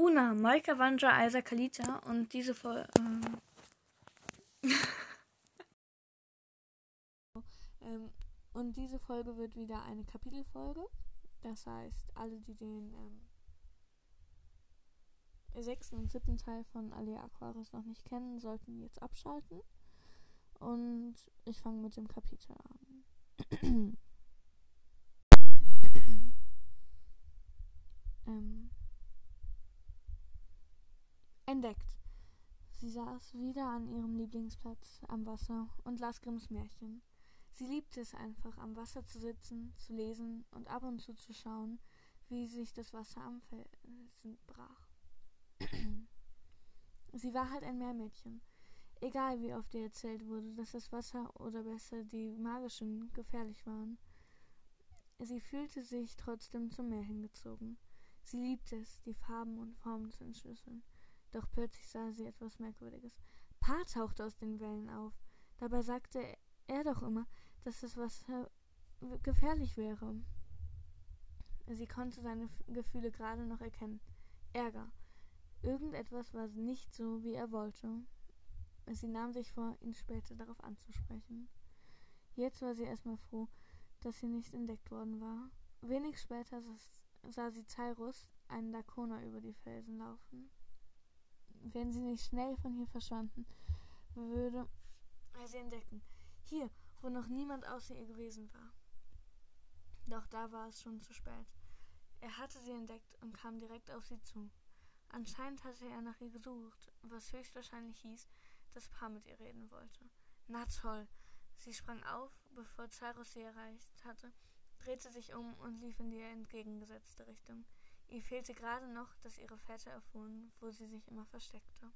Una, Malka Wanja, Isa Kalita und diese Folge. Ähm, ähm, und diese Folge wird wieder eine Kapitelfolge. Das heißt, alle, die den ähm, sechsten und siebten Teil von Alea Aquarius noch nicht kennen, sollten jetzt abschalten. Und ich fange mit dem Kapitel an. ähm, entdeckt. Sie saß wieder an ihrem Lieblingsplatz am Wasser und las Grimms Märchen. Sie liebte es einfach, am Wasser zu sitzen, zu lesen und ab und zu zu schauen, wie sich das Wasser am Felsen brach. Sie war halt ein Meermädchen. Egal wie oft ihr erzählt wurde, dass das Wasser oder besser die magischen gefährlich waren. Sie fühlte sich trotzdem zum Meer hingezogen. Sie liebte es, die Farben und Formen zu entschlüsseln. Doch plötzlich sah sie etwas Merkwürdiges. Pa tauchte aus den Wellen auf. Dabei sagte er doch immer, dass das Wasser gefährlich wäre. Sie konnte seine Gefühle gerade noch erkennen. Ärger. Irgendetwas war nicht so, wie er wollte. Sie nahm sich vor, ihn später darauf anzusprechen. Jetzt war sie erstmal froh, dass sie nicht entdeckt worden war. Wenig später sah sie Cyrus, einen Dakona, über die Felsen laufen. Wenn sie nicht schnell von hier verschwanden, würde er sie entdecken. Hier, wo noch niemand außer ihr gewesen war. Doch da war es schon zu spät. Er hatte sie entdeckt und kam direkt auf sie zu. Anscheinend hatte er nach ihr gesucht, was höchstwahrscheinlich hieß, dass Pa mit ihr reden wollte. Na toll! Sie sprang auf, bevor Cyrus sie erreicht hatte, drehte sich um und lief in die entgegengesetzte Richtung. Ihr fehlte gerade noch, dass ihre Väter erfuhren, wo sie sich immer versteckte.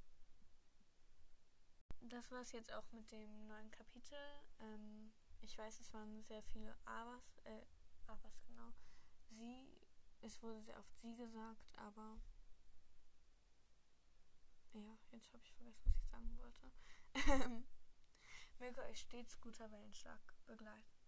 Das war es jetzt auch mit dem neuen Kapitel. Ähm, ich weiß, es waren sehr viele Abers, äh, Abers genau. Sie, es wurde sehr oft sie gesagt, aber ja, jetzt habe ich vergessen, was ich sagen wollte. Möge euch stets guter Wellenschlag begleiten.